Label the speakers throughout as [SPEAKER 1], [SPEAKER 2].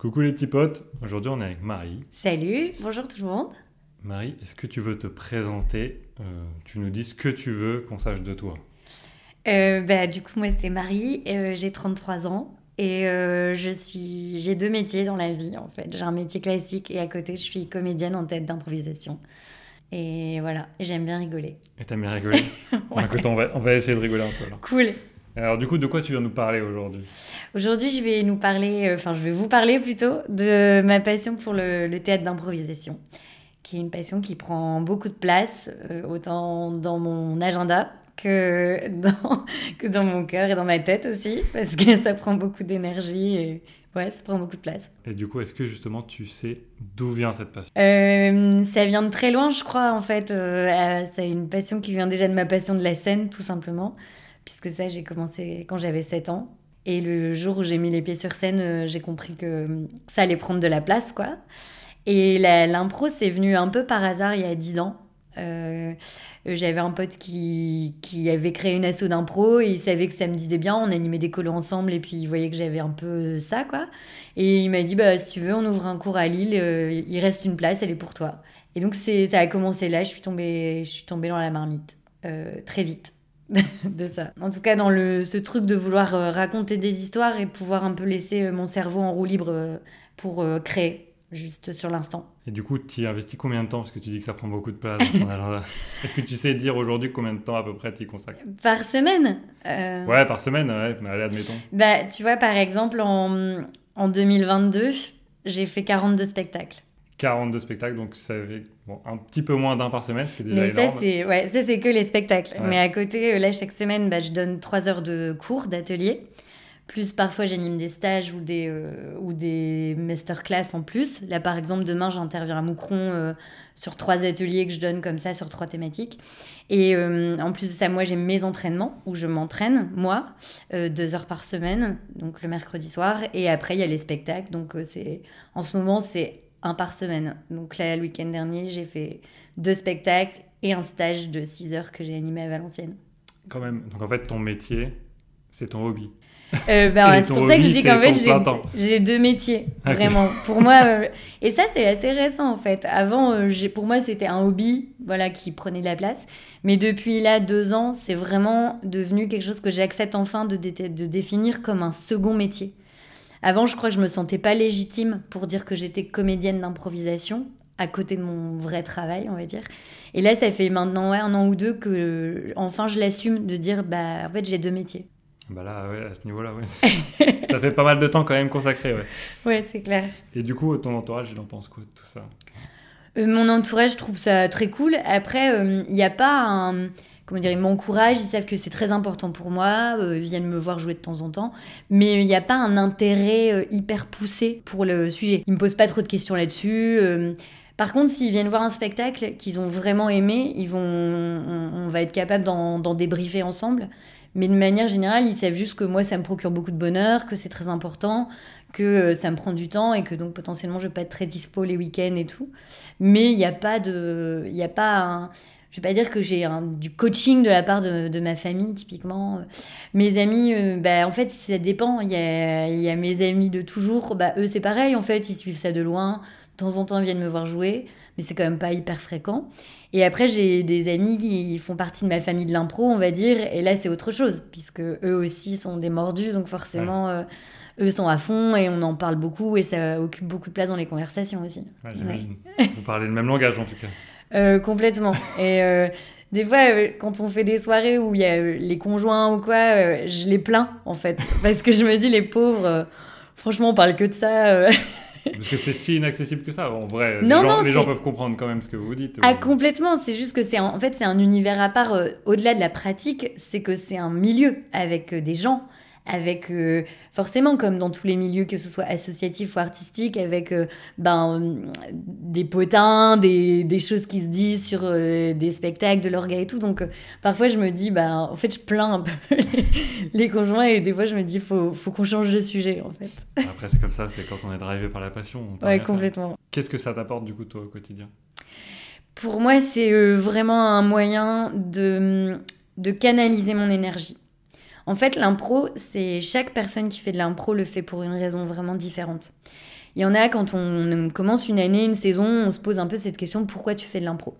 [SPEAKER 1] Coucou les petits potes, aujourd'hui on est avec Marie.
[SPEAKER 2] Salut, bonjour tout le monde.
[SPEAKER 1] Marie, est-ce que tu veux te présenter euh, Tu nous dis ce que tu veux qu'on sache de toi?
[SPEAKER 2] Euh, bah, du coup, moi c'est Marie, euh, j'ai 33 ans et je suis, j'ai deux métiers dans la vie en fait. J'ai un métier classique et à côté je suis comédienne en tête d'improvisation. Et voilà, j'aime bien rigoler.
[SPEAKER 1] Et t'aimes bien rigoler? Ouais. écoute, on va, on va essayer de rigoler un peu là.
[SPEAKER 2] Cool.
[SPEAKER 1] Alors du coup, de quoi tu viens nous parler aujourd'hui?
[SPEAKER 2] Aujourd'hui, je vais nous parler, euh, enfin je vais vous parler plutôt de ma passion pour le, théâtre d'improvisation, qui est une passion qui prend beaucoup de place, euh, autant dans mon agenda que dans, que dans mon cœur et dans ma tête aussi, parce que ça prend beaucoup d'énergie et ouais, ça prend beaucoup de place.
[SPEAKER 1] Et du coup, est-ce que justement tu sais d'où vient cette passion?
[SPEAKER 2] Euh, Ça vient de très loin, je crois, en fait. c'est une passion qui vient déjà de ma passion de la scène, tout simplement puisque ça, j'ai commencé quand j'avais 7 ans. Et le jour où j'ai mis les pieds sur scène, euh, j'ai compris que ça allait prendre de la place, quoi. Et l'impro, c'est venu un peu par hasard il y a 10 ans. Euh, j'avais un pote qui, qui, avait créé une asso d'impro et il savait que ça me disait bien. On animait des colos ensemble et puis il voyait que j'avais un peu ça, quoi. Et il m'a dit bah, si tu veux, on ouvre un cours à Lille, euh, il reste une place, elle est pour toi. Et donc ça a commencé là, je suis tombée, je suis tombée dans la marmite très vite. de ça. En tout cas, dans le, ce truc de vouloir euh, raconter des histoires et pouvoir un peu laisser euh, mon cerveau en roue libre euh, pour créer, juste sur l'instant.
[SPEAKER 1] Et du coup, tu y investis combien de temps? Parce que tu dis que ça prend beaucoup de place dans ton agenda. Est-ce que tu sais dire aujourd'hui combien de temps à peu près tu y consacres?
[SPEAKER 2] Par semaine
[SPEAKER 1] Ouais, par semaine, ouais. Mais allez, admettons.
[SPEAKER 2] Bah, tu vois, par exemple, en, en 2022, j'ai fait 42 spectacles.
[SPEAKER 1] 42 spectacles, donc ça fait un petit peu moins d'un par semaine, ce qui est déjà
[SPEAKER 2] Mais
[SPEAKER 1] énorme.
[SPEAKER 2] Ça, c'est, ouais, ça, que les spectacles. Mais à côté, euh, là, chaque semaine, bah, je donne 3 heures de cours, d'atelier. Plus parfois, j'anime des stages ou des, euh, ou des masterclass en plus. Là, par exemple, demain, j'interviens à Moucron euh, sur trois ateliers que je donne comme ça, sur trois thématiques. Et en plus de ça, moi, j'ai mes entraînements où je m'entraîne, moi, deux heures par semaine, donc le mercredi soir. Et après, il y a les spectacles. Donc, c'est en ce moment, c'est un par semaine. Donc là, le week-end dernier, j'ai fait deux spectacles et un stage de 6 heures que j'ai animé à Valenciennes.
[SPEAKER 1] Quand même. Donc en fait, ton métier, c'est ton hobby.
[SPEAKER 2] Euh, ben, c'est pour ça que je dis qu'en fait, j'ai deux métiers, vraiment. Pour moi, euh, et ça, c'est assez récent en fait. Avant, euh, pour moi, c'était un hobby voilà, qui prenait de la place. Mais depuis là, deux ans, c'est vraiment devenu quelque chose que j'accepte enfin de, de définir comme un second métier. Avant, je crois que je me sentais pas légitime pour dire que j'étais comédienne d'improvisation à côté de mon vrai travail, on va dire. Et là, ça fait maintenant un an ou deux que enfin je l'assume de dire bah en fait j'ai deux métiers.
[SPEAKER 1] Bah là, ouais, à ce niveau-là, ouais. ça fait pas mal de temps quand même consacré, ouais.
[SPEAKER 2] Ouais, c'est clair.
[SPEAKER 1] Et du coup, ton entourage, il en pense quoi de tout ça?
[SPEAKER 2] Euh, Mon entourage trouve ça très cool. Après, euh, il n'y a pas un comment dire, ils m'encouragent, ils savent que c'est très important pour moi, euh, ils viennent me voir jouer de temps en temps, mais il n'y a pas un intérêt euh, hyper poussé pour le sujet. Ils me posent pas trop de questions là-dessus. Euh. par contre, s'ils viennent voir un spectacle qu'ils ont vraiment aimé, ils vont, on, va être capable d'en débriefer ensemble. Mais de manière générale, ils savent juste que moi, ça me procure beaucoup de bonheur, que c'est très important, que ça me prend du temps et que donc potentiellement, je vais pas être très dispo les week-ends et tout. Mais il n'y a pas de, il a pas un, je vais pas dire que j'ai du coaching de la part de, ma famille, typiquement. Mes amis, euh, bah, en fait, ça dépend. Il y a, il y a mes amis de toujours. Bah, eux, c'est pareil, en fait, ils suivent ça de loin. De temps en temps, ils viennent me voir jouer, mais c'est quand même pas hyper fréquent. Et après, j'ai des amis qui font partie de ma famille de l'impro, on va dire. Et là, c'est autre chose, puisque eux aussi sont des mordus, donc forcément. Euh, eux sont à fond et on en parle beaucoup et ça occupe beaucoup de place dans les conversations aussi.
[SPEAKER 1] J'imagine. Vous parlez le même langage en tout cas.
[SPEAKER 2] Euh, complètement. Et euh, des fois, euh, quand on fait des soirées où il y a les conjoints ou quoi, je les plains en fait. Parce que je me dis, les pauvres, franchement, on parle que de ça.
[SPEAKER 1] Parce que c'est si inaccessible que ça, en vrai. Non, les, gens, les gens, peuvent comprendre quand même ce que vous dites.
[SPEAKER 2] Ah, complètement. C'est juste que c'est en fait c'est un univers à part. Au-delà de la pratique, c'est que c'est un milieu avec des gens avec euh, forcément comme dans tous les milieux que ce soit associatif ou artistique avec euh, ben des potins des, des, choses qui se disent sur euh, des spectacles de l'orga et tout. Donc parfois je me dis ben en fait je plains un peu les, conjoints et des fois je me dis faut faut qu'on change de sujet en fait.
[SPEAKER 1] Après c'est comme ça c'est quand on est drivé par la passion
[SPEAKER 2] ouais complètement.
[SPEAKER 1] Qu'est-ce que ça t'apporte du coup toi au quotidien?
[SPEAKER 2] Pour moi c'est vraiment un moyen de de canaliser mon énergie en fait, l'impro, c'est chaque personne qui fait de l'impro le fait pour une raison vraiment différente. Il y en a quand on commence une année, une saison, on se pose un peu cette question pourquoi tu fais de l'impro?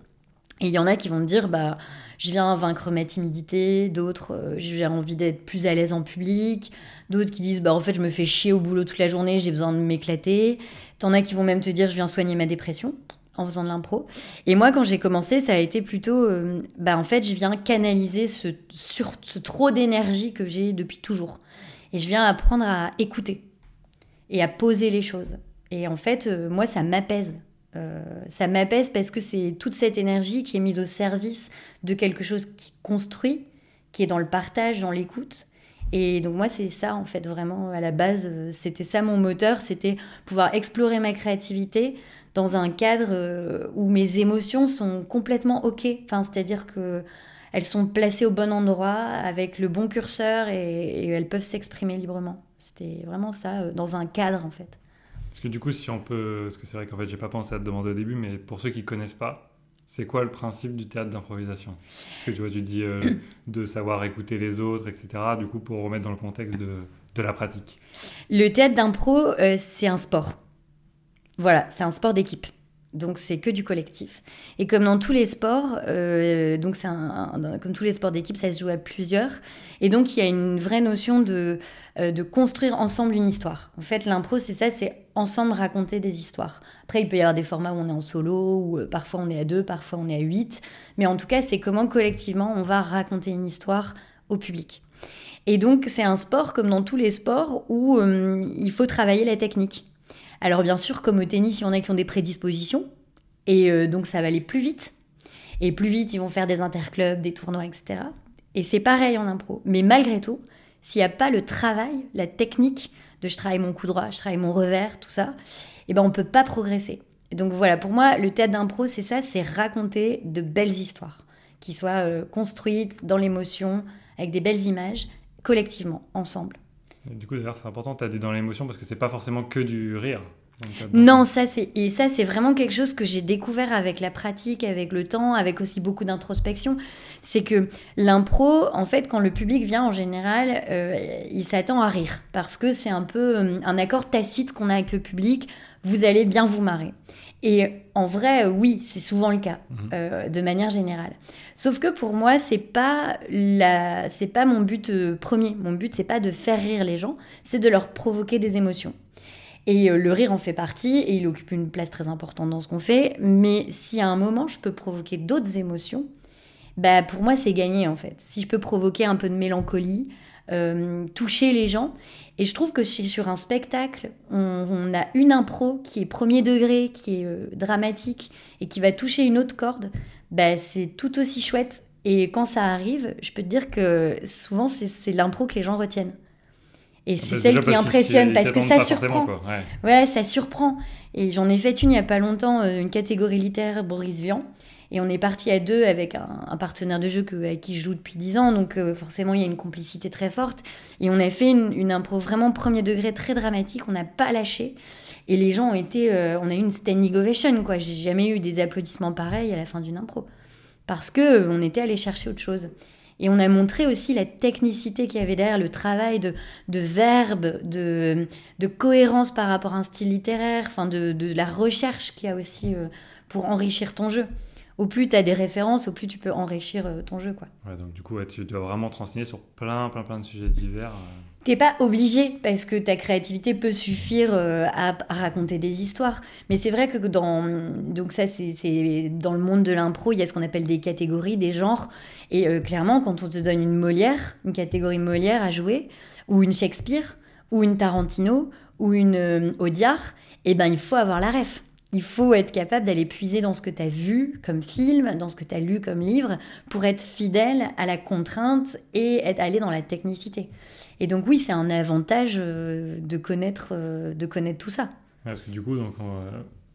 [SPEAKER 2] Et il y en a qui vont me dire bah je viens vaincre ma timidité, d'autres euh, j'ai envie d'être plus à l'aise en public, d'autres qui disent bah en fait je me fais chier au boulot toute la journée, j'ai besoin de m'éclater. T'en as qui vont même te dire je viens soigner ma dépression en faisant de l'impro. Et moi, quand j'ai commencé, ça a été plutôt, euh, bah en fait, je viens canaliser ce, trop d'énergie que j'ai depuis toujours. Et je viens apprendre à écouter et à poser les choses. Et en fait, euh, moi, ça m'apaise. Euh, ça m'apaise parce que c'est toute cette énergie qui est mise au service de quelque chose qui construit, qui est dans le partage, dans l'écoute. Et donc moi, c'est ça, en fait, vraiment, à la base, c'était ça mon moteur, c'était pouvoir explorer ma créativité dans un cadre euh, où mes émotions sont complètement OK. Enfin, c'est-à-dire que elles sont placées au bon endroit, avec le bon curseur, et, elles peuvent s'exprimer librement. C'était vraiment ça, euh, dans un cadre, en fait.
[SPEAKER 1] Parce que du coup, si on peut... Parce que c'est vrai qu'en fait, j'ai pas pensé à te demander au début, mais pour ceux qui connaissent pas, c'est quoi le principe du théâtre d'improvisation? Parce que tu vois, tu dis euh, de savoir écouter les autres, etc. Du coup, pour remettre dans le contexte de, de la pratique.
[SPEAKER 2] Le théâtre d'impro, c'est un sport. Voilà, c'est un sport d'équipe. Donc c'est que du collectif. Et comme dans tous les sports, euh, donc c'est comme tous les sports d'équipe, ça se joue à plusieurs. Et donc il y a une vraie notion de, euh, de construire ensemble une histoire. En fait, l'impro, c'est ça, c'est ensemble raconter des histoires. Après, il peut y avoir des formats où on est en solo, ou euh, parfois on est à deux, parfois on est à huit. Mais en tout cas, c'est comment collectivement on va raconter une histoire au public. Et donc c'est un sport comme dans tous les sports où il faut travailler la technique. Alors bien sûr, comme au tennis, il y en a qui ont des prédispositions, et euh, donc ça va aller plus vite. Et plus vite, ils vont faire des interclubs, des tournois, etc. Et c'est pareil en impro. Mais malgré tout, s'il n'y a pas le travail, la technique de je travaille mon coup droit, je travaille mon revers, tout ça, eh ben on peut pas progresser. donc voilà, pour moi, le théâtre d'impro, c'est ça, c'est raconter de belles histoires qui soient euh, construites dans l'émotion, avec des belles images, collectivement, ensemble
[SPEAKER 1] du coup, d'ailleurs, c'est important, tu as dit dans l'émotion parce que c'est pas forcément que du rire.
[SPEAKER 2] Euh, non, ça c'est et ça c'est vraiment quelque chose que j'ai découvert avec la pratique, avec le temps, avec aussi beaucoup d'introspection. C'est que l'impro, en fait, quand le public vient en général, euh, il s'attend à rire parce que c'est un peu euh, un accord tacite qu'on a avec le public. Vous allez bien vous marrer. Et en vrai, oui, c'est souvent le cas, mhm. de manière générale. Sauf que pour moi, c'est pas la, c'est pas mon but premier. Mon but, c'est pas de faire rire les gens, c'est de leur provoquer des émotions. Et euh, le rire en fait partie et il occupe une place très importante dans ce qu'on fait. Mais si à un moment je peux provoquer d'autres émotions, bah pour moi c'est gagné en fait. Si je peux provoquer un peu de mélancolie, euh, toucher les gens. Et je trouve que sur un spectacle, on, a une impro qui est premier degré, qui est euh, dramatique et qui va toucher une autre corde, bah, c'est tout aussi chouette. Et quand ça arrive, je peux te dire que souvent c'est l'impro que les gens retiennent. Et c'est celle qui impressionne parce que ça surprend. Ouais. ça surprend. Et j'en ai fait une il n'y a pas longtemps, euh, une catégorie littéraire Boris Vian. Et on est parti à deux avec un, partenaire de jeu que, avec qui je joue depuis dix ans. Donc euh, forcément, il y a une complicité très forte. Et on a fait une, impro vraiment premier degré, très dramatique. On n'a pas lâché. Et les gens ont été... Euh, on a eu une standing ovation, quoi. J'ai jamais eu des applaudissements pareils à la fin d'une impro. Parce que on était allé chercher autre chose. Et on a montré aussi la technicité qu'il y avait derrière, le travail de, de verbe, de, cohérence par rapport à un style littéraire, enfin de, la recherche qu'il y a aussi euh, pour enrichir ton jeu. Au plus tu as des références, au plus tu peux enrichir euh, ton jeu. Quoi.
[SPEAKER 1] Ouais, donc du coup, tu dois vraiment te renseigner sur plein, plein, plein de sujets divers. Euh.
[SPEAKER 2] T'es pas obligé parce que ta créativité peut suffire euh, à, raconter des histoires. Mais c'est vrai que dans donc ça c'est dans le monde de l'impro, il y a ce qu'on appelle des catégories, des genres. Et euh, clairement, quand on te donne une Molière, une catégorie Molière à jouer, ou une Shakespeare, ou une Tarantino, ou une euh, Audiard, eh ben il faut avoir la ref. Il faut être capable d'aller puiser dans ce que tu as vu comme film, dans ce que tu as lu comme livre, pour être fidèle à la contrainte et être, aller dans la technicité. Et donc oui, c'est un avantage euh, de connaître, euh, de connaître tout ça.
[SPEAKER 1] parce que du coup, donc,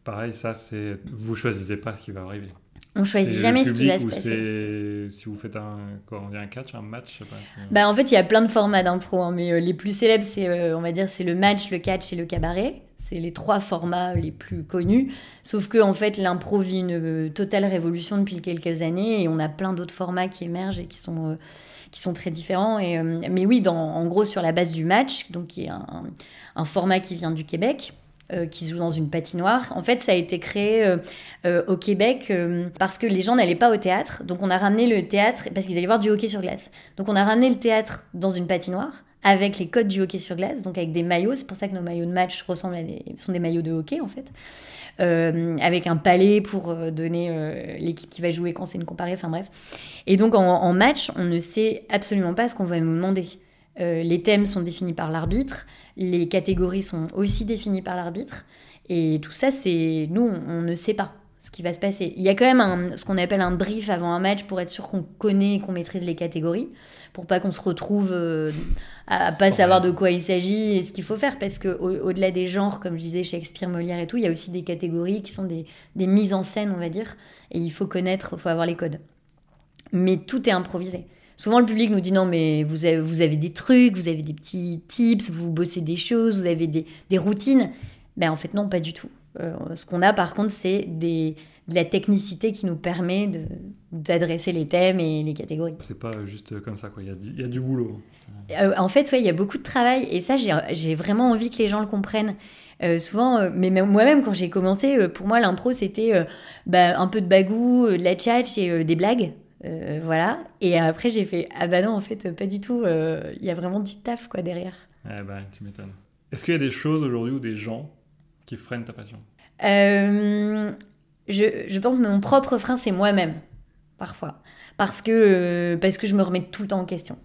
[SPEAKER 1] pareil, ça, c'est vous choisissez pas ce qui va arriver.
[SPEAKER 2] On choisit jamais ce qui va se passer.
[SPEAKER 1] Si vous faites un, quoi, on dit un catch, un match, je sais pas.
[SPEAKER 2] Bah, en fait, il y a plein de formats d'impro, hein, mais euh, les plus célèbres, c'est, on va dire, c'est le match, le catch et le cabaret. C'est les trois formats les plus connus. Sauf que, en fait, l'impro vit une totale révolution depuis quelques années et on a plein d'autres formats qui émergent et qui sont qui sont très différents. Et, euh, mais oui, dans, en gros, sur la base du match, donc qui est un, format qui vient du Québec, qui se joue dans une patinoire. En fait, ça a été créé au Québec parce que les gens n'allaient pas au théâtre. Donc, on a ramené le théâtre parce qu'ils allaient voir du hockey sur glace. Donc, on a ramené le théâtre dans une patinoire avec les codes du hockey sur glace, donc avec des maillots. C'est pour ça que nos maillots de match ressemblent à des, sont des maillots de hockey en fait. Euh, avec un palais pour euh, donner euh, l'équipe qui va jouer quand c'est une comparée, enfin bref. Et donc en, match, on ne sait absolument pas ce qu'on va nous demander. Les thèmes sont définis par l'arbitre, les catégories sont aussi définies par l'arbitre, et tout ça, c'est nous, on ne sait pas ce qui va se passer. Il y a quand même ce qu'on appelle un brief avant un match pour être sûr qu'on connaît et qu'on maîtrise les catégories, pour pas qu'on se retrouve à pas savoir de quoi il s'agit et ce qu'il faut faire parce que au, delà des genres comme je disais Shakespeare Molière et tout il y a aussi des catégories qui sont des, des mises en scène on va dire et il faut connaître il faut avoir les codes. Mais tout est improvisé souvent le public nous dit non mais vous avez, vous avez des trucs vous avez des petits tips vous bossez des choses vous avez des, des routines ben en fait non pas du tout euh, ce qu'on a par contre c'est des de la technicité qui nous permet d'adresser les thèmes et les catégories.
[SPEAKER 1] C'est pas juste comme ça, quoi. Il y a du, il y a du boulot.
[SPEAKER 2] Euh, en fait, ouais, il y a beaucoup de travail et ça, j'ai vraiment envie que les gens le comprennent. Euh, souvent, euh, mais moi-même, quand j'ai commencé, pour moi, l'impro, c'était bah, un peu de bagou, de la tchatch et des blagues. Voilà. Et après, j'ai fait Ah bah non, en fait, pas du tout. Il y a vraiment du taf, quoi, derrière.
[SPEAKER 1] Eh bah, tu m'étonnes. Est-ce qu'il y a des choses aujourd'hui ou des gens qui freinent ta passion?
[SPEAKER 2] Je, pense que mon propre frein, c'est moi-même, parfois. Parce que, euh, parce que je me remets tout le temps en question.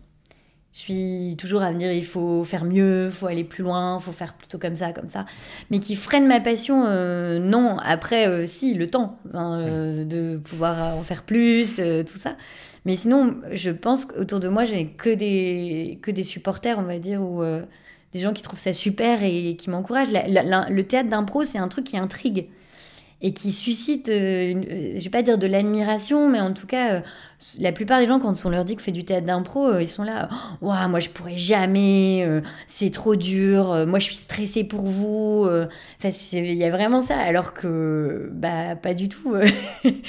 [SPEAKER 2] Je suis toujours à me dire, il faut faire mieux, il faut aller plus loin, il faut faire plutôt comme ça, comme ça. Mais qui freine ma passion, euh, non. Après, euh, si, le temps hein, de pouvoir en faire plus, tout ça. Mais sinon, je pense qu'autour de moi, j'ai que des, que des supporters, on va dire, ou des gens qui trouvent ça super et qui m'encouragent. le théâtre d'impro, c'est un truc qui intrigue et qui suscite, euh, euh, je vais pas dire de l'admiration, mais en tout cas, euh, la plupart des gens, quand on leur dit qu'on fait du théâtre d'impro, ils sont là, waouh, moi je pourrais jamais, c'est trop dur, moi je suis stressée pour vous. Enfin, il y a vraiment ça, alors que, bah, pas du tout.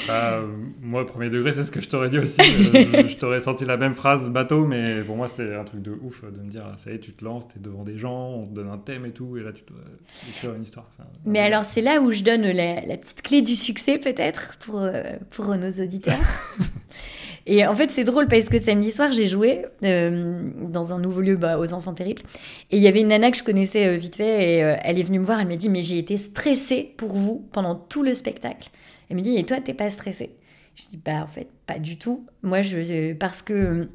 [SPEAKER 1] bah, moi, premier degré, c'est ce que je t'aurais dit aussi. je, t'aurais senti la même phrase bateau, mais pour moi, c'est un truc de ouf de me dire, ça y est, tu te lances, tu es devant des gens, on te donne un thème et tout, et là, tu dois écrire une histoire.
[SPEAKER 2] mais alors, c'est là où je donne la, la petite clé du succès peut-être pour, euh, pour nos auditeurs. et en fait, c'est drôle parce que samedi soir, j'ai joué euh, dans un nouveau lieu bah, aux enfants terribles. Et il y avait une nana que je connaissais euh, vite fait et elle est venue me voir. Elle m'a dit Mais j'ai été stressée pour vous pendant tout le spectacle. Elle me dit Et toi, t'es pas stressée? Je dis Bah, en fait, pas du tout. Moi, je, parce que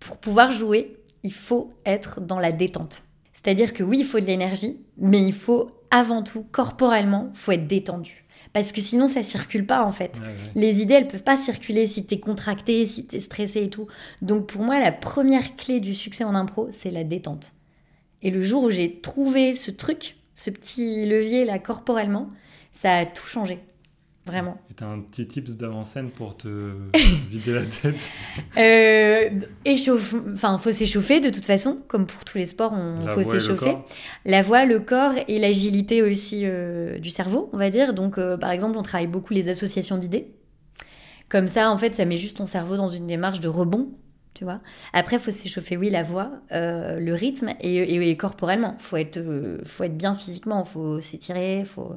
[SPEAKER 2] pour pouvoir jouer, il faut être dans la détente. C'est-à-dire que oui, il faut de l'énergie, mais il faut avant tout, corporellement, faut être détendu. Parce que sinon, ça circule pas en fait. Les idées, elles peuvent pas circuler si tu es contracté, si tu es stressé et tout. Donc pour moi, la première clé du succès en impro, c'est la détente. Et le jour où j'ai trouvé ce truc, ce petit levier là corporellement, ça a tout changé. Vraiment.
[SPEAKER 1] Et t'as un petit tips d'avant-scène pour te vider la tête
[SPEAKER 2] euh, échauffe... Enfin, faut s'échauffer de toute façon, comme pour tous les sports, on faut s'échauffer. La voix, le corps et l'agilité aussi euh, du cerveau, on va dire. Donc, euh, par exemple, on travaille beaucoup les associations d'idées. Comme ça, en fait, ça met juste ton cerveau dans une démarche de rebond, tu vois. Après, faut s'échauffer, oui, la voix, euh, le rythme et, et, et, corporellement. Faut être, faut être bien physiquement, faut s'étirer, faut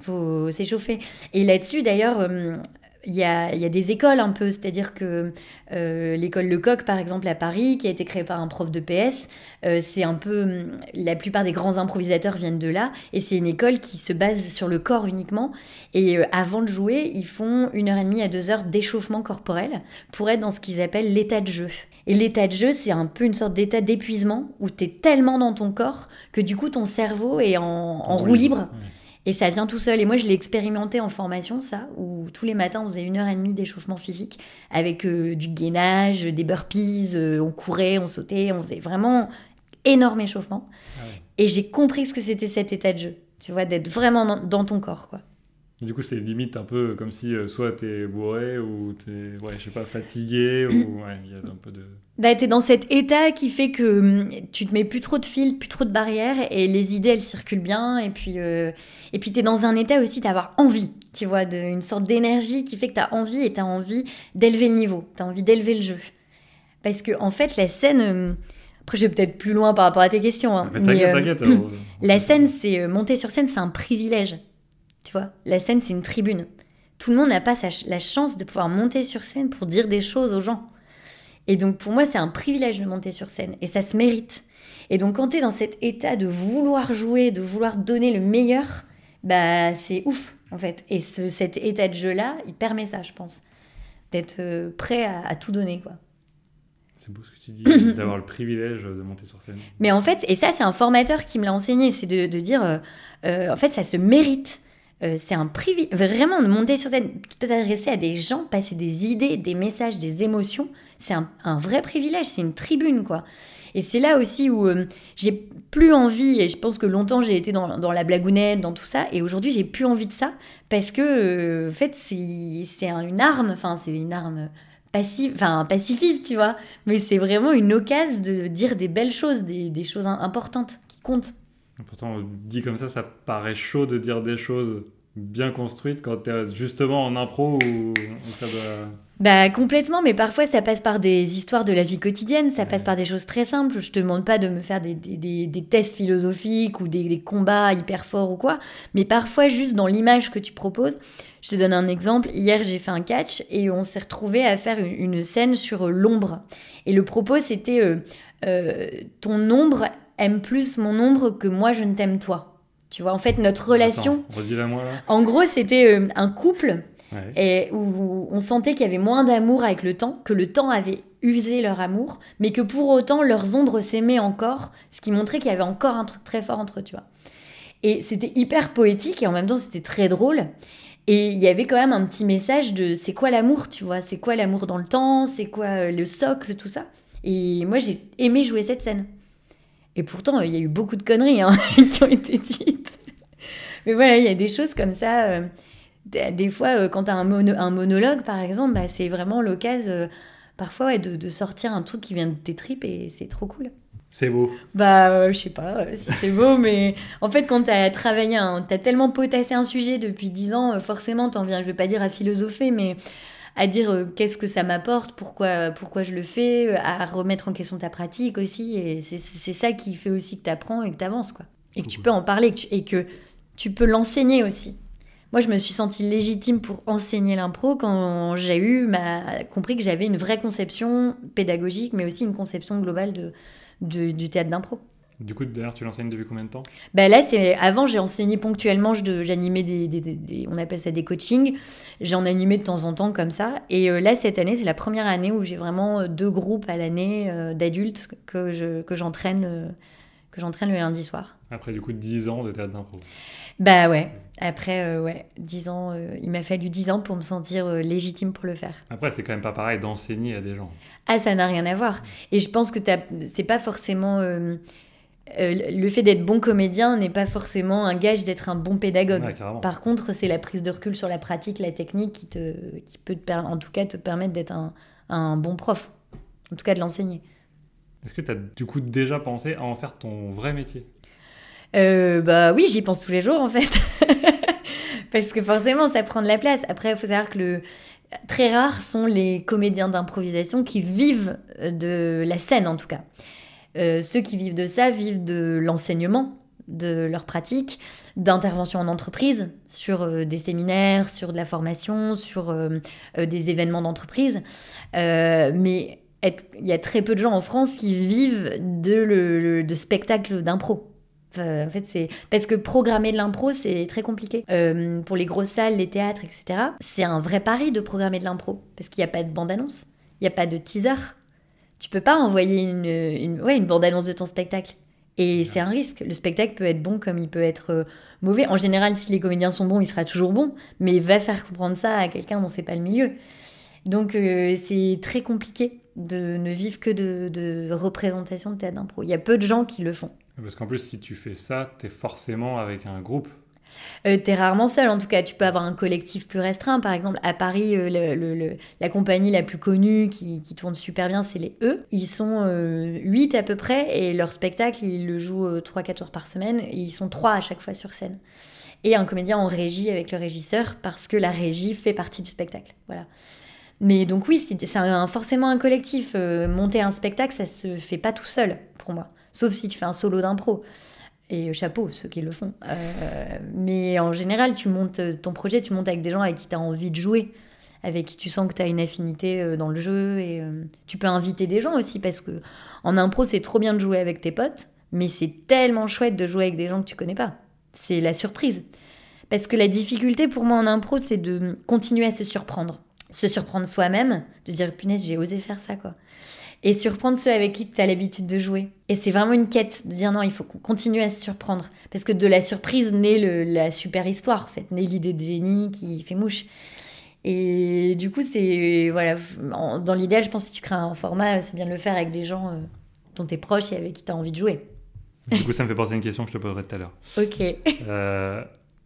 [SPEAKER 2] faut s'échauffer. Et là-dessus, d'ailleurs, euh, il y, a, y, a, des écoles un peu, c'est-à-dire que euh, l'école Lecoq, par exemple, à Paris, qui a été créée par un prof de PS, euh, c'est un peu. La plupart des grands improvisateurs viennent de là, et c'est une école qui se base sur le corps uniquement. Et avant de jouer, ils font une heure et demie à deux heures d'échauffement corporel pour être dans ce qu'ils appellent l'état de jeu. Et l'état de jeu, c'est un peu une sorte d'état d'épuisement où tu es tellement dans ton corps que du coup ton cerveau est en, roue libre. Et ça vient tout seul. Et moi, je l'ai expérimenté en formation, ça, où tous les matins, on faisait une heure et demie d'échauffement physique avec euh, du gainage, des burpees, euh, on courait, on sautait, on faisait vraiment énorme échauffement. Ah et j'ai compris ce que c'était cet état de jeu, tu vois, d'être vraiment dans, dans ton corps, quoi.
[SPEAKER 1] Du coup, c'est limite un peu comme si euh, soit t'es bourré ou t'es, ouais, je sais pas, fatigué ou ouais, il y a un peu de.
[SPEAKER 2] Bah, t'es dans cet état qui fait que hum, tu te mets plus trop de fils, plus trop de barrières et les idées elles circulent bien et puis euh, et puis t'es dans un état aussi d'avoir envie, tu vois, d'une sorte d'énergie qui fait que t'as envie et t'as envie d'élever le niveau, t'as envie d'élever le jeu. Parce que en fait, la scène. Hum, Après, je vais peut-être plus loin par rapport à tes questions. hein,
[SPEAKER 1] Mais
[SPEAKER 2] mais,
[SPEAKER 1] T'inquiète,
[SPEAKER 2] euh, la scène, c'est euh, monter sur scène, c'est un privilège. Tu vois, la scène, c'est une tribune. Tout le monde n'a pas sa la chance de pouvoir monter sur scène pour dire des choses aux gens. Et donc, pour moi, c'est un privilège de monter sur scène. Et ça se mérite. Et donc, quand tu es dans cet état de vouloir jouer, de vouloir donner le meilleur, bah, c'est ouf, en fait. Et ce- cet état de jeu-là, il permet ça, je pense. D'être euh, prêt à, à tout donner, quoi.
[SPEAKER 1] C'est beau ce que tu dis, d'avoir le privilège de monter sur scène.
[SPEAKER 2] Mais en fait, et ça, c'est un formateur qui me l'a enseigné, c'est de, de dire, euh, euh, en fait, ça se mérite. Euh, c'est un privilège, vraiment, de monter sur scène, t'adresser à des gens, passer des idées, des messages, des émotions, c'est un, vrai privilège, c'est une tribune, quoi. Et c'est là aussi où euh, j'ai plus envie, et je pense que longtemps j'ai été dans, dans la blagounette, dans tout ça, et aujourd'hui j'ai plus envie de ça, parce que, euh, en fait, c'est c'est un- une arme, enfin, c'est une arme enfin, pacifiste, tu vois, mais c'est vraiment une occasion de dire des belles choses, des, des choses im- importantes qui comptent.
[SPEAKER 1] Pourtant, dit comme ça, ça paraît chaud de dire des choses bien construites quand t'es justement en impro où ça doit.
[SPEAKER 2] Bah complètement, mais parfois ça passe par des histoires de la vie quotidienne, ça
[SPEAKER 1] Ouais.
[SPEAKER 2] passe par des choses très simples. Je te demande pas de me faire des, des, des- des tests philosophiques ou des, combats hyper forts ou quoi, mais parfois juste dans l'image que tu proposes. Je te donne un exemple. Hier j'ai fait un catch et on s'est retrouvé à faire une, une scène sur l'ombre. Et le propos c'était euh, euh, ton ombre aime plus mon ombre que moi je ne t'aime toi. Tu vois, en fait notre relation,
[SPEAKER 1] Attends, moi là.
[SPEAKER 2] en gros c'était euh, un couple
[SPEAKER 1] Ouais.
[SPEAKER 2] et où on sentait qu'il y avait moins d'amour avec le temps, que le temps avait usé leur amour, mais que pour autant leurs ombres s'aimaient encore, ce qui montrait qu'il y avait encore un truc très fort entre eux, tu vois. Et c'était hyper poétique et en même temps c'était très drôle. Et il y avait quand même un petit message de c'est quoi l'amour, tu vois, c'est quoi l'amour dans le temps, c'est quoi euh, le socle, tout ça. Et moi j'ai aimé jouer cette scène. Et pourtant il y a eu beaucoup de conneries hein, qui ont été dites. Mais voilà, il y a des choses comme ça. euh, des fois, euh, quand tu as un, mono- un monologue, par exemple, bah, c'est vraiment l'occasion, euh, parfois, ouais, de, de sortir un truc qui vient de tes tripes et c'est trop cool.
[SPEAKER 1] C'est beau.
[SPEAKER 2] Bah, je sais pas si c'est beau, mais en fait, quand tu as travaillé, un, tu as tellement potassé un sujet depuis 10 ans, forcément, t'en viens, je vais pas dire à philosopher, mais à dire euh, qu'est-ce que ça m'apporte, pourquoi, pourquoi je le fais, euh, à remettre en question ta pratique aussi. Et c'est c'est ça qui fait aussi que tu apprends et que tu avances, quoi. Et que tu peux en parler et que tu, et que tu peux l'enseigner aussi. Moi, je me suis sentie légitime pour enseigner l'impro quand j'ai eu ma... compris que j'avais une vraie conception pédagogique, mais aussi une conception globale de, de- du théâtre d'impro.
[SPEAKER 1] Du coup, d'ailleurs, tu l'enseignes depuis combien de temps?
[SPEAKER 2] Bah là, c'est avant, j'ai enseigné ponctuellement, j'animais des, des- des- des- on appelle ça des coachings. J'en animais de temps en temps comme ça. Et euh, là, cette année, c'est la première année où j'ai vraiment euh, deux groupes à l'année euh, d'adultes que je que j'entraîne que j'entraîne le lundi soir.
[SPEAKER 1] Après, du coup, 10 ans de théâtre d'impro.
[SPEAKER 2] Bah ouais. Après, euh, ouais, 10 ans, euh, il m'a fallu 10 ans pour me sentir euh, légitime pour le faire.
[SPEAKER 1] Après, c'est quand même pas pareil d'enseigner à des gens.
[SPEAKER 2] Ah, ça n'a rien à voir. Et je pense que c'est pas forcément. Euh, le fait d'être bon comédien n'est pas forcément un gage d'être un bon pédagogue.
[SPEAKER 1] Ouais.
[SPEAKER 2] Par contre, c'est la prise de recul sur la pratique, la technique qui, te, qui peut, te en tout cas, te permettre d'être un, un bon prof. En tout cas, de l'enseigner.
[SPEAKER 1] Est-ce que tu as du coup déjà pensé à en faire ton vrai métier?
[SPEAKER 2] Euh, bah oui, j'y pense tous les jours en fait. Parce que forcément, ça prend de la place. Après, il faut savoir que le... très rares sont les comédiens d'improvisation qui vivent de la scène en tout cas. Euh, ceux qui vivent de ça vivent de l'enseignement, de leur pratique, d'intervention en entreprise, sur euh, des séminaires, sur de la formation, sur euh, des événements d'entreprise. Mais il y a très peu de gens en France qui vivent de, le, spectacles d'impro. En fait, c'est parce que programmer de l'impro, c'est très compliqué. Pour les grosses salles, les théâtres, etc., c'est un vrai pari de programmer de l'impro parce qu'il n'y a pas de bande-annonce, il n'y a pas de teaser. Tu peux pas envoyer une, une, ouais, une bande-annonce de ton spectacle. Et c'est un risque. Le spectacle peut être bon comme il peut être euh, mauvais. En général, si les comédiens sont bons, il sera toujours bon. Mais va faire comprendre ça à quelqu'un dont c'est pas le milieu. Donc euh, c'est très compliqué de ne vivre que de, de représentation de théâtre d'impro. Il y a peu de gens qui le font.
[SPEAKER 1] Parce qu'en plus, si tu fais ça, tu es forcément avec un groupe.
[SPEAKER 2] Euh, T'es rarement seul, en tout cas. Tu peux avoir un collectif plus restreint. Par exemple, à Paris, euh, la compagnie la plus connue qui, tourne super bien, c'est les E. Ils sont euh, 8 à peu près et leur spectacle, ils le jouent 3-4 jours par semaine. Et ils sont 3 à chaque fois sur scène. Et un comédien en régie avec le régisseur parce que la régie fait partie du spectacle. Voilà. Mais donc oui, c'est forcément un collectif. Euh, monter un spectacle, ça se fait pas tout seul pour moi. Sauf si tu fais un solo d'impro. Et chapeau, ceux qui le font. Euh, mais en général, tu montes ton projet, tu montes avec des gens avec qui tu as envie de jouer, avec qui tu sens que tu as une affinité euh, dans le jeu. Et tu peux inviter des gens aussi, parce que en impro, c'est trop bien de jouer avec tes potes, mais c'est tellement chouette de jouer avec des gens que tu connais pas. C'est la surprise. Parce que la difficulté pour moi en impro, c'est de continuer à se surprendre se surprendre soi-même, de dire punaise, j'ai osé faire ça, quoi. Et surprendre ceux avec qui tu as l'habitude de jouer. Et c'est vraiment une quête de dire non, il faut qu'on continue à se surprendre. Parce que de la surprise naît le, la super histoire, en fait, naît l'idée de génie qui fait mouche. Et du coup, c'est. Voilà, dans l'idéal, je pense que si tu crées un format, c'est bien de le faire avec des gens euh, dont tu es proche et avec qui tu as envie de jouer.
[SPEAKER 1] Du coup, ça me fait penser à une question que je te poserai tout à l'heure.
[SPEAKER 2] Ok.
[SPEAKER 1] Euh,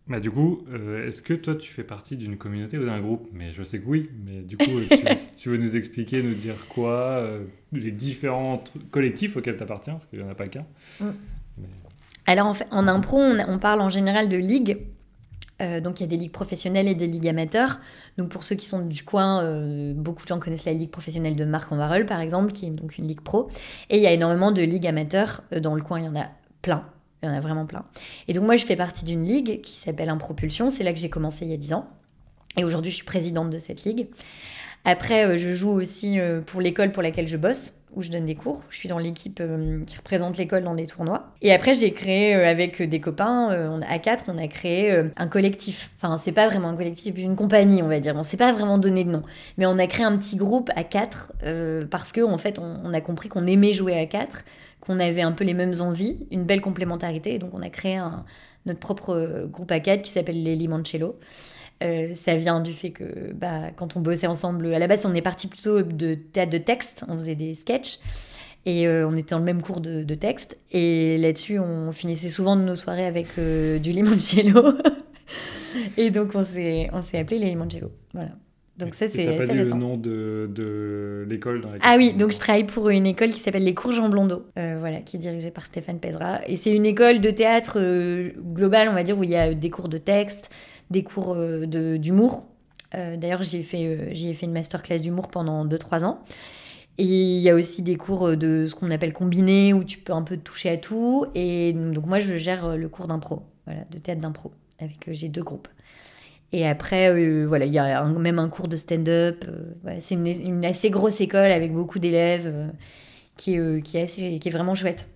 [SPEAKER 1] bah, du coup, euh, est-ce que toi tu fais partie d'une communauté ou d'un groupe? Mais je sais que oui, mais du coup, tu, veux, nous expliquer, nous dire quoi, euh, les différents collectifs auxquels tu appartiens, parce qu'il n'y en a pas qu'un. Mm.
[SPEAKER 2] Alors en, fait, en impro, on, parle en général de ligues. Euh, donc il y a des ligues professionnelles et des ligues amateurs. Donc pour ceux qui sont du coin, beaucoup de gens connaissent la ligue professionnelle de Marc en Varel par exemple, qui est donc une ligue pro. Et il y a énormément de ligues amateurs dans le coin, il y en a plein. Il y en a vraiment plein. Et donc moi, je fais partie d'une ligue qui s'appelle Impropulsion. C'est là que j'ai commencé il y a 10 ans. Et aujourd'hui, je suis présidente de cette ligue. Après, euh, je joue aussi euh, pour l'école pour laquelle je bosse, où je donne des cours. Je suis dans l'équipe euh, qui représente l'école dans des tournois. Et après, j'ai créé avec des copains, à quatre, on a créé un collectif. Enfin, c'est pas vraiment un collectif, une compagnie, on va dire. On s'est pas vraiment donné de nom. Mais on a créé un petit groupe à quatre parce que, en fait, on, on a compris qu'on aimait jouer à quatre qu'on avait un peu les mêmes envies, une belle complémentarité. Et donc, on a créé notre propre groupe à quatre qui s'appelle les Limoncello. Euh, ça vient du fait que bah, quand on bossait ensemble, à la base, on est parti plutôt de théâtre de texte, on faisait des sketchs. Et euh, on était dans le même cours de, texte. Et là-dessus, on finissait souvent nos soirées avec euh, du limoncello. et donc, on s'est appelé les limoncello. Voilà.
[SPEAKER 1] Donc ça, c'est pas dit le nom de, de l'école dans laquelle
[SPEAKER 2] Ah oui, donc je travaille pour une école qui s'appelle les Cours Jean Blondeau, euh, voilà, qui est dirigée par Stéphane Pezra. Et c'est une école de théâtre euh, globale, on va dire, où il y a des cours de texte, des cours euh, d'humour. D'ailleurs, j'y ai, fait, j'y ai fait une masterclass d'humour pendant 2-3 ans. Et il y a aussi des cours de ce qu'on appelle combiné, où tu peux un peu toucher à tout. Et donc moi, je gère le cours d'impro, voilà, de théâtre d'impro. Avec j'ai deux groupes. Et après, euh, voilà, il y a même un cours de stand-up. Euh, c'est une, assez grosse école avec beaucoup d'élèves euh, qui, qui, est qui est vraiment chouette.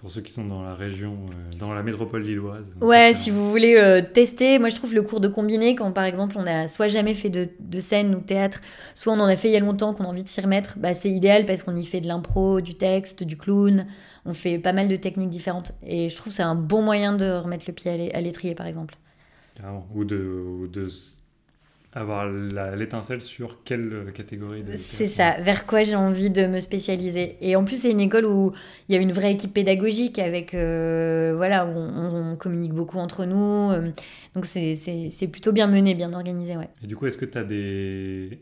[SPEAKER 1] Pour ceux qui sont dans la région, dans la métropole lilloise.
[SPEAKER 2] Ouais, si vous voulez tester, moi je trouve le cours de combiné, quand par exemple on a soit jamais fait de, de scène ou théâtre, soit on en a fait il y a longtemps qu'on a envie de s'y remettre, bah, c'est idéal parce qu'on y fait de l'impro, du texte, du clown, on fait pas mal de techniques différentes. Et je trouve que c'est un bon moyen de remettre le pied à l'étrier par exemple.
[SPEAKER 1] Ou de, de avoir l'étincelle sur quelle catégorie de
[SPEAKER 2] C'est ça, vers quoi j'ai envie de me spécialiser. Et en plus, c'est une école où il y a une vraie équipe pédagogique avec, euh, voilà, où on, communique beaucoup entre nous. Euh, donc c'est plutôt bien mené, bien organisé, ouais.
[SPEAKER 1] Et du coup, est-ce que tu as des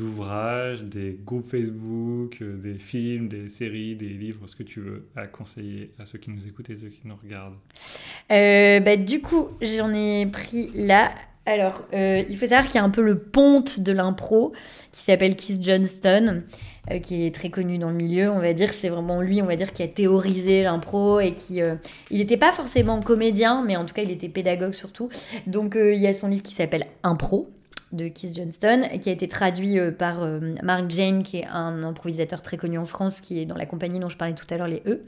[SPEAKER 1] ouvrages, des groupes Facebook, euh, des films, des séries, des livres, ce que tu veux, à conseiller à ceux qui nous écoutent et ceux qui nous regardent
[SPEAKER 2] euh, bah, Du coup, j'en ai pris là. Alors, euh, il faut savoir qu'il y a un peu le ponte de l'impro qui s'appelle Keith Johnston, qui est très connu dans le milieu, on va dire. C'est vraiment lui, on va dire, qui a théorisé l'impro et qui. il n'était pas forcément comédien, mais en tout cas, il était pédagogue surtout. Donc, il y a son livre qui s'appelle Impro de Keith Johnston, qui a été traduit euh, par euh, Mark Jane, qui est un improvisateur très connu en France, qui est dans la compagnie dont je parlais tout à l'heure, les E.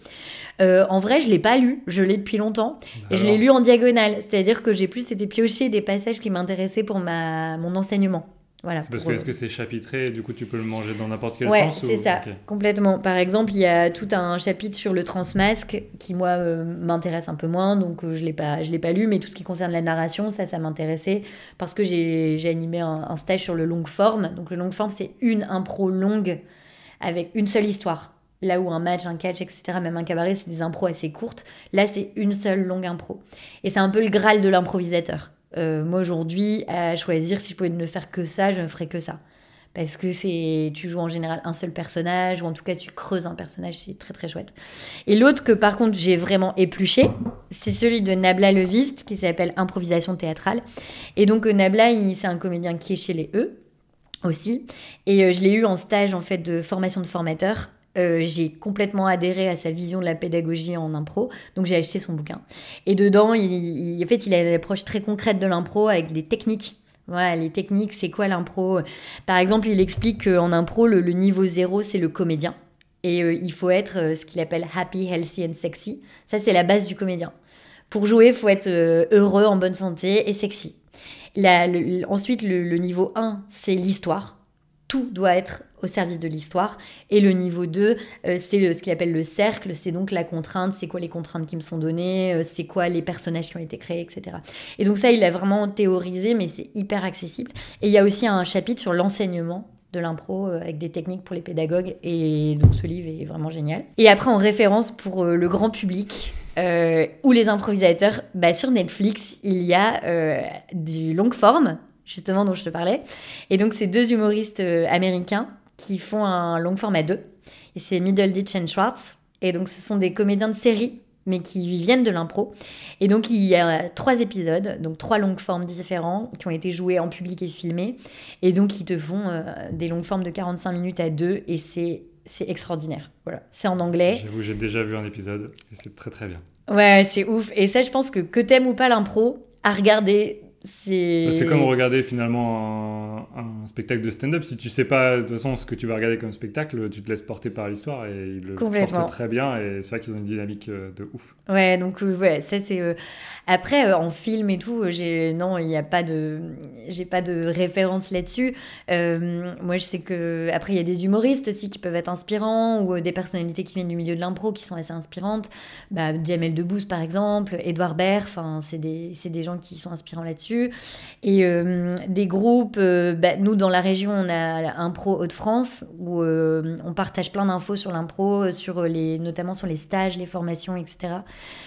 [SPEAKER 2] Euh, en vrai, je l'ai pas lu, je l'ai depuis longtemps, et je l'ai lu en diagonale, c'est-à-dire que j'ai plus été piocher des passages qui m'intéressaient pour ma, mon enseignement.
[SPEAKER 1] Voilà, parce que est-ce que c'est chapitré et du coup tu peux le manger dans n'importe quel sens
[SPEAKER 2] c'est ça, complètement. Par exemple, il y a tout un chapitre sur le transmasque qui moi euh, m'intéresse un peu moins, donc euh, je l'ai pas, je l'ai pas lu, mais tout ce qui concerne la narration, ça, ça m'intéressait parce que j'ai, animé un, stage sur le long forme. Donc le long forme, c'est une impro longue avec une seule histoire. Là où un match, un catch, etc., même un cabaret, c'est des impros assez courtes. Là, c'est une seule longue impro. Et c'est un peu le graal de l'improvisateur. Euh, moi aujourd'hui, à choisir si je pouvais ne faire que ça, je ne ferais que ça. Parce que c'est, tu joues en général un seul personnage, ou en tout cas tu creuses un personnage, c'est très très chouette. Et l'autre que par contre j'ai vraiment épluché, c'est celui de Nabla Leviste, qui s'appelle Improvisation théâtrale. Et donc euh, Nabla, c'est un comédien qui est chez les E. aussi. Et euh, je l'ai eu en stage en fait de formation de formateur. Euh, j'ai complètement adhéré à sa vision de la pédagogie en impro, donc j'ai acheté son bouquin. Et dedans, il, en fait, il a une approche très concrète de l'impro avec des techniques. Voilà, les techniques, c'est quoi l'impro? Par exemple, il explique qu'en impro, le, niveau zéro, c'est le comédien. Et euh, il faut être ce qu'il appelle happy, healthy and sexy. Ça, c'est la base du comédien. Pour jouer, il faut être heureux, en bonne santé et sexy ensuite, le, niveau 1, c'est l'histoire. Tout doit être au service de l'histoire. Et le niveau 2, euh, c'est ce qu'il appelle le cercle, c'est donc la contrainte, c'est quoi les contraintes qui me sont données, euh, c'est quoi les personnages qui ont été créés, etc. Et donc ça, il a vraiment théorisé, mais c'est hyper accessible. Et il y a aussi un chapitre sur l'enseignement de l'impro euh, avec des techniques pour les pédagogues et donc ce livre est vraiment génial. Et après en référence pour le grand public, ou les improvisateurs, bah, sur Netflix, il y a du long forme, justement dont je te parlais. Et donc, c'est deux humoristes euh, américains qui font un long forme à deux. Et c'est Middleditch and Schwartz. Et donc, ce sont des comédiens de série, mais qui viennent de l'impro. Et donc, il y a trois épisodes, donc trois longues formes différents, qui ont été joués en public et filmés. Et donc, ils te font des longues formes de 45 minutes à deux. Et c'est c'est extraordinaire. Voilà, c'est en anglais.
[SPEAKER 1] J'avoue, j'ai déjà vu un épisode et c'est très très bien.
[SPEAKER 2] Ouais, c'est ouf. Et ça, je pense que que t'aimes ou pas l'impro, à regarder, c'est.
[SPEAKER 1] C'est comme regarder finalement un, spectacle de stand-up. Si tu sais pas de toute façon ce que tu vas regarder comme spectacle, tu te laisses porter par l'histoire et ils le portent très bien. Et c'est vrai qu'ils ont une dynamique euh, de ouf.
[SPEAKER 2] Ouais, donc euh, ouais, ça c'est. Euh, après, en film et tout, j'ai non, il n'y a pas de, j'ai pas de référence là-dessus. moi, je sais que après il y a des humoristes aussi qui peuvent être inspirants ou des personnalités qui viennent du milieu de l'impro qui sont assez inspirantes. Bah, Jamel Debbouze par exemple, Edouard Baird, enfin c'est des, c'est des gens qui sont inspirants là-dessus. Et des groupes, bah, nous dans la région, on a Impro Hauts-de-France où on partage plein d'infos sur l'impro, sur les, notamment sur les stages, les formations, etc.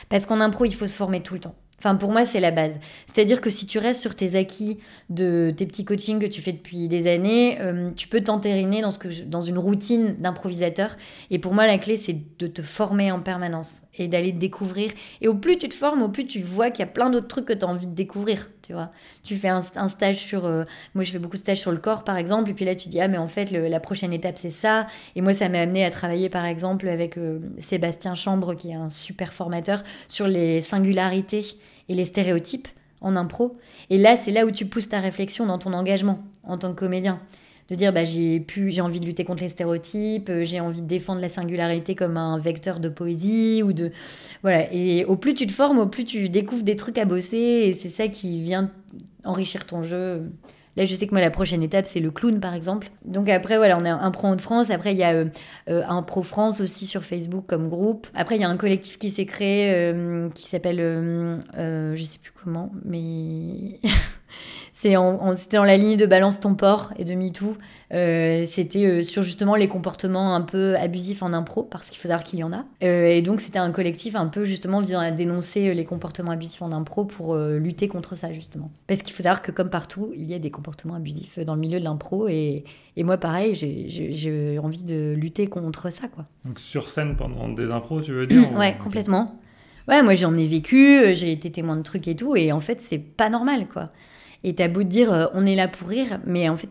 [SPEAKER 2] Parce qu'en impro, il faut se former tout le temps. Enfin, pour moi, c'est la base. C'est-à-dire que si tu restes sur tes acquis de tes petits coachings que tu fais depuis des années, euh, tu peux t'entériner dans, dans une routine d'improvisateur. Et pour moi, la clé, c'est de te former en permanence et d'aller découvrir. Et au plus tu te formes, au plus tu vois qu'il y a plein d'autres trucs que tu as envie de découvrir. Tu vois, tu fais un, stage sur. Euh, moi, je fais beaucoup de stages sur le corps, par exemple. Et puis là, tu dis, ah, mais en fait, la prochaine étape, c'est ça. Et moi, ça m'a amené à travailler, par exemple, avec euh, Sébastien Chambre, qui est un super formateur, sur les singularités et les stéréotypes en impro. Et là, c'est là où tu pousses ta réflexion dans ton engagement en tant que comédien. De dire, bah, j'ai pu, j'ai envie de lutter contre les stéréotypes, euh, j'ai envie de défendre la singularité comme un vecteur de poésie ou de, voilà. Et au plus tu te formes, au plus tu découvres des trucs à bosser et c'est ça qui vient enrichir ton jeu. Là, je sais que moi, la prochaine étape, c'est le clown, par exemple. Donc après, voilà, on a un pro de France. Après, il y a euh, un pro France aussi sur Facebook comme groupe. Après, il y a un collectif qui s'est créé euh, qui s'appelle, je sais plus comment, mais c'est en, c'était dans la ligne de Balance ton port et de MeToo. Euh, c'était euh, sur justement les comportements un peu abusifs en impro, parce qu'il faut savoir qu'il y en a. Euh, et donc c'était un collectif un peu justement visant à dénoncer les comportements abusifs en impro pour lutter contre ça justement. Parce qu'il faut savoir que comme partout, il y a des comportements abusifs dans le milieu de l'impro et, et, moi pareil, j'ai envie de lutter contre ça quoi.
[SPEAKER 1] Donc sur scène pendant des impros, tu veux dire
[SPEAKER 2] Ouais, complètement. Ouais, moi j'en ai vécu, j'ai été témoin de trucs et tout, et en fait c'est pas normal quoi. Et t'as beau dire euh, on est là pour rire, mais en fait,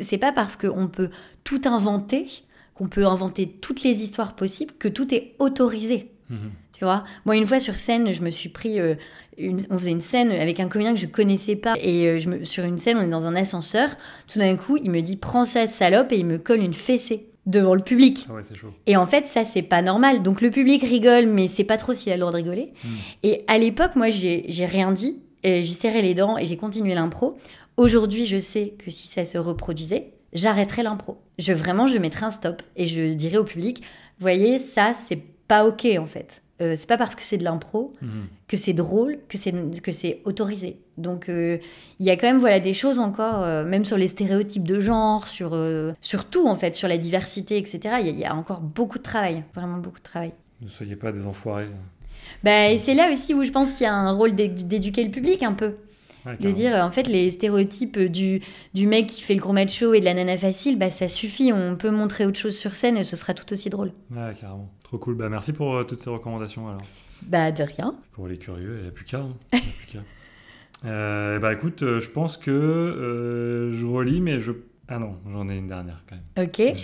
[SPEAKER 2] c'est pas parce qu'on peut tout inventer, qu'on peut inventer toutes les histoires possibles, que tout est autorisé. Mhm. Tu vois? Moi, une fois sur scène, je me suis pris. Euh, on faisait une scène avec un comédien que je connaissais pas. Et euh, je me, sur une scène, on est dans un ascenseur. Tout d'un coup, il me dit Prends ça, salope, et il me colle une fessée devant le public.
[SPEAKER 1] Ah ouais, chaud.
[SPEAKER 2] Et en fait, ça, c'est pas normal. Donc le public rigole, mais c'est pas trop s'il a le droit de rigoler. Mhm. Et à l'époque, moi, j'ai rien dit j'ai serré les dents et j'ai continué l'impro. Aujourd'hui, je sais que si ça se reproduisait, j'arrêterais l'impro. Je vraiment, je mettrais un stop et je dirais au public, voyez, ça, c'est pas ok en fait. Euh, c'est pas parce que c'est de l'impro mhm. que c'est drôle, que c'est que c'est autorisé. Donc euh, il y a quand même voilà des choses encore, euh, même sur les stéréotypes de genre, sur sur tout en fait, sur la diversité, etc. Il y, y, a encore beaucoup de travail, vraiment beaucoup de travail.
[SPEAKER 1] Ne soyez pas des enfoirés.
[SPEAKER 2] Bah, et c'est là aussi où je pense qu'il y a un rôle d'éduquer le public un peu. de dire, en fait, les stéréotypes du, du mec qui fait le gros macho et de la nana facile, bah, ça suffit. On peut montrer autre chose sur scène et ce sera tout aussi drôle.
[SPEAKER 1] Ouais, carrément. Trop cool. Bah, merci pour euh, toutes ces recommandations alors.
[SPEAKER 2] Bah, de rien.
[SPEAKER 1] Pour les curieux, il n'y a plus qu'à. Hein. Euh, bah, écoute, euh, je pense que je relis, mais je Ah non, j'en ai une dernière quand même.
[SPEAKER 2] Ok.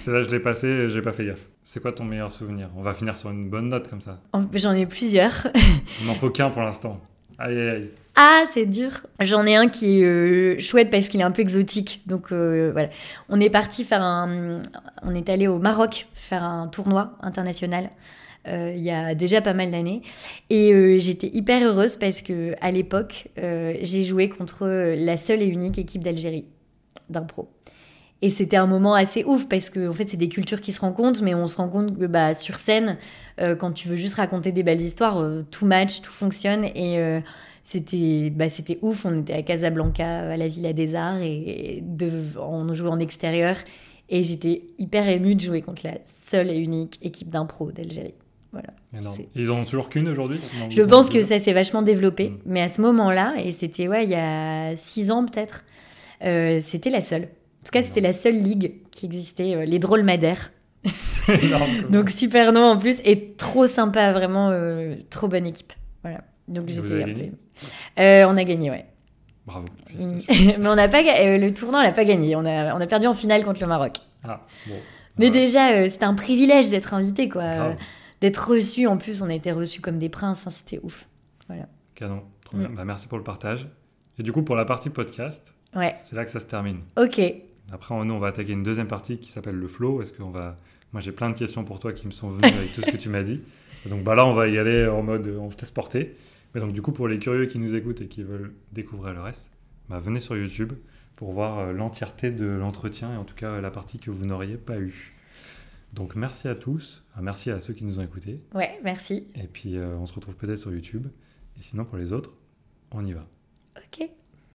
[SPEAKER 1] Celle-là, je l'ai passée, j'ai pas fait gaffe. C'est quoi ton meilleur souvenir? On va finir sur une bonne note comme ça.
[SPEAKER 2] En- J'en ai plusieurs.
[SPEAKER 1] Il n'en faut qu'un pour l'instant. Aïe aïe aïe.
[SPEAKER 2] Ah, c'est dur. J'en ai un qui est euh, chouette parce qu'il est un peu exotique. Donc euh, voilà. On est parti faire un. On est allé au Maroc faire un tournoi international. euh, il y a déjà pas mal d'années et j'étais hyper heureuse parce que à l'époque j'ai joué contre la seule et unique équipe d'Algérie d'impro et c'était un moment assez ouf parce que en fait c'est des cultures qui se rencontrent mais on se rend compte que bah, sur scène euh, quand tu veux juste raconter des belles histoires euh, tout match tout fonctionne. Et euh, c'était bah, c'était ouf. On était à Casablanca à la Villa des Arts et de, on jouait en extérieur. Et j'étais hyper émue de jouer contre la seule et unique équipe d'impro d'Algérie. Voilà.
[SPEAKER 1] Ils en ont toujours qu'une aujourd'hui
[SPEAKER 2] je pense que ça s'est vachement développé,
[SPEAKER 1] Mm.
[SPEAKER 2] mais à ce moment-là, et c'était ouais, il y a six ans peut-être, euh, c'était la seule. En tout cas, c'était la seule ligue qui existait, euh, les Drôles Madères. Donc super nom en plus, et trop sympa, vraiment euh, trop bonne équipe. Voilà. Donc j'étais on a gagné, ouais.
[SPEAKER 1] Bravo.
[SPEAKER 2] mais on n'a pas le tournoi, on l'a pas gagné. On a, on a perdu en finale contre le Maroc.
[SPEAKER 1] Ah, bon.
[SPEAKER 2] Mais
[SPEAKER 1] Voilà.
[SPEAKER 2] déjà, c'était un privilège d'être invité, quoi. D'être reçu. En plus, on a été reçus comme des princes. Enfin, c'était ouf.
[SPEAKER 1] Canon. Trop
[SPEAKER 2] Mm.
[SPEAKER 1] bien. Bah, merci pour le partage. Et du coup, pour la partie podcast,
[SPEAKER 2] Ouais.
[SPEAKER 1] c'est là que ça se termine.
[SPEAKER 2] Ok.
[SPEAKER 1] Après, on- nous, on va attaquer une deuxième partie qui s'appelle le flow. Est-ce qu'on va... Moi, j'ai plein de questions pour toi qui me sont venues avec tout ce que tu m'as dit. Donc, bah, là, on va y aller en mode on se laisse porter. Mais donc, du coup, pour les curieux qui nous écoutent et qui veulent découvrir le reste, bah, venez sur YouTube pour voir euh, l'entièreté de l'entretien et en tout cas la partie que vous n'auriez pas eue. Donc, merci à tous. Ah, merci à ceux qui nous ont écoutés.
[SPEAKER 2] Ouais, merci.
[SPEAKER 1] Et puis, euh, on se retrouve peut-être sur YouTube. Et sinon, pour les autres, on y va.
[SPEAKER 2] Ok.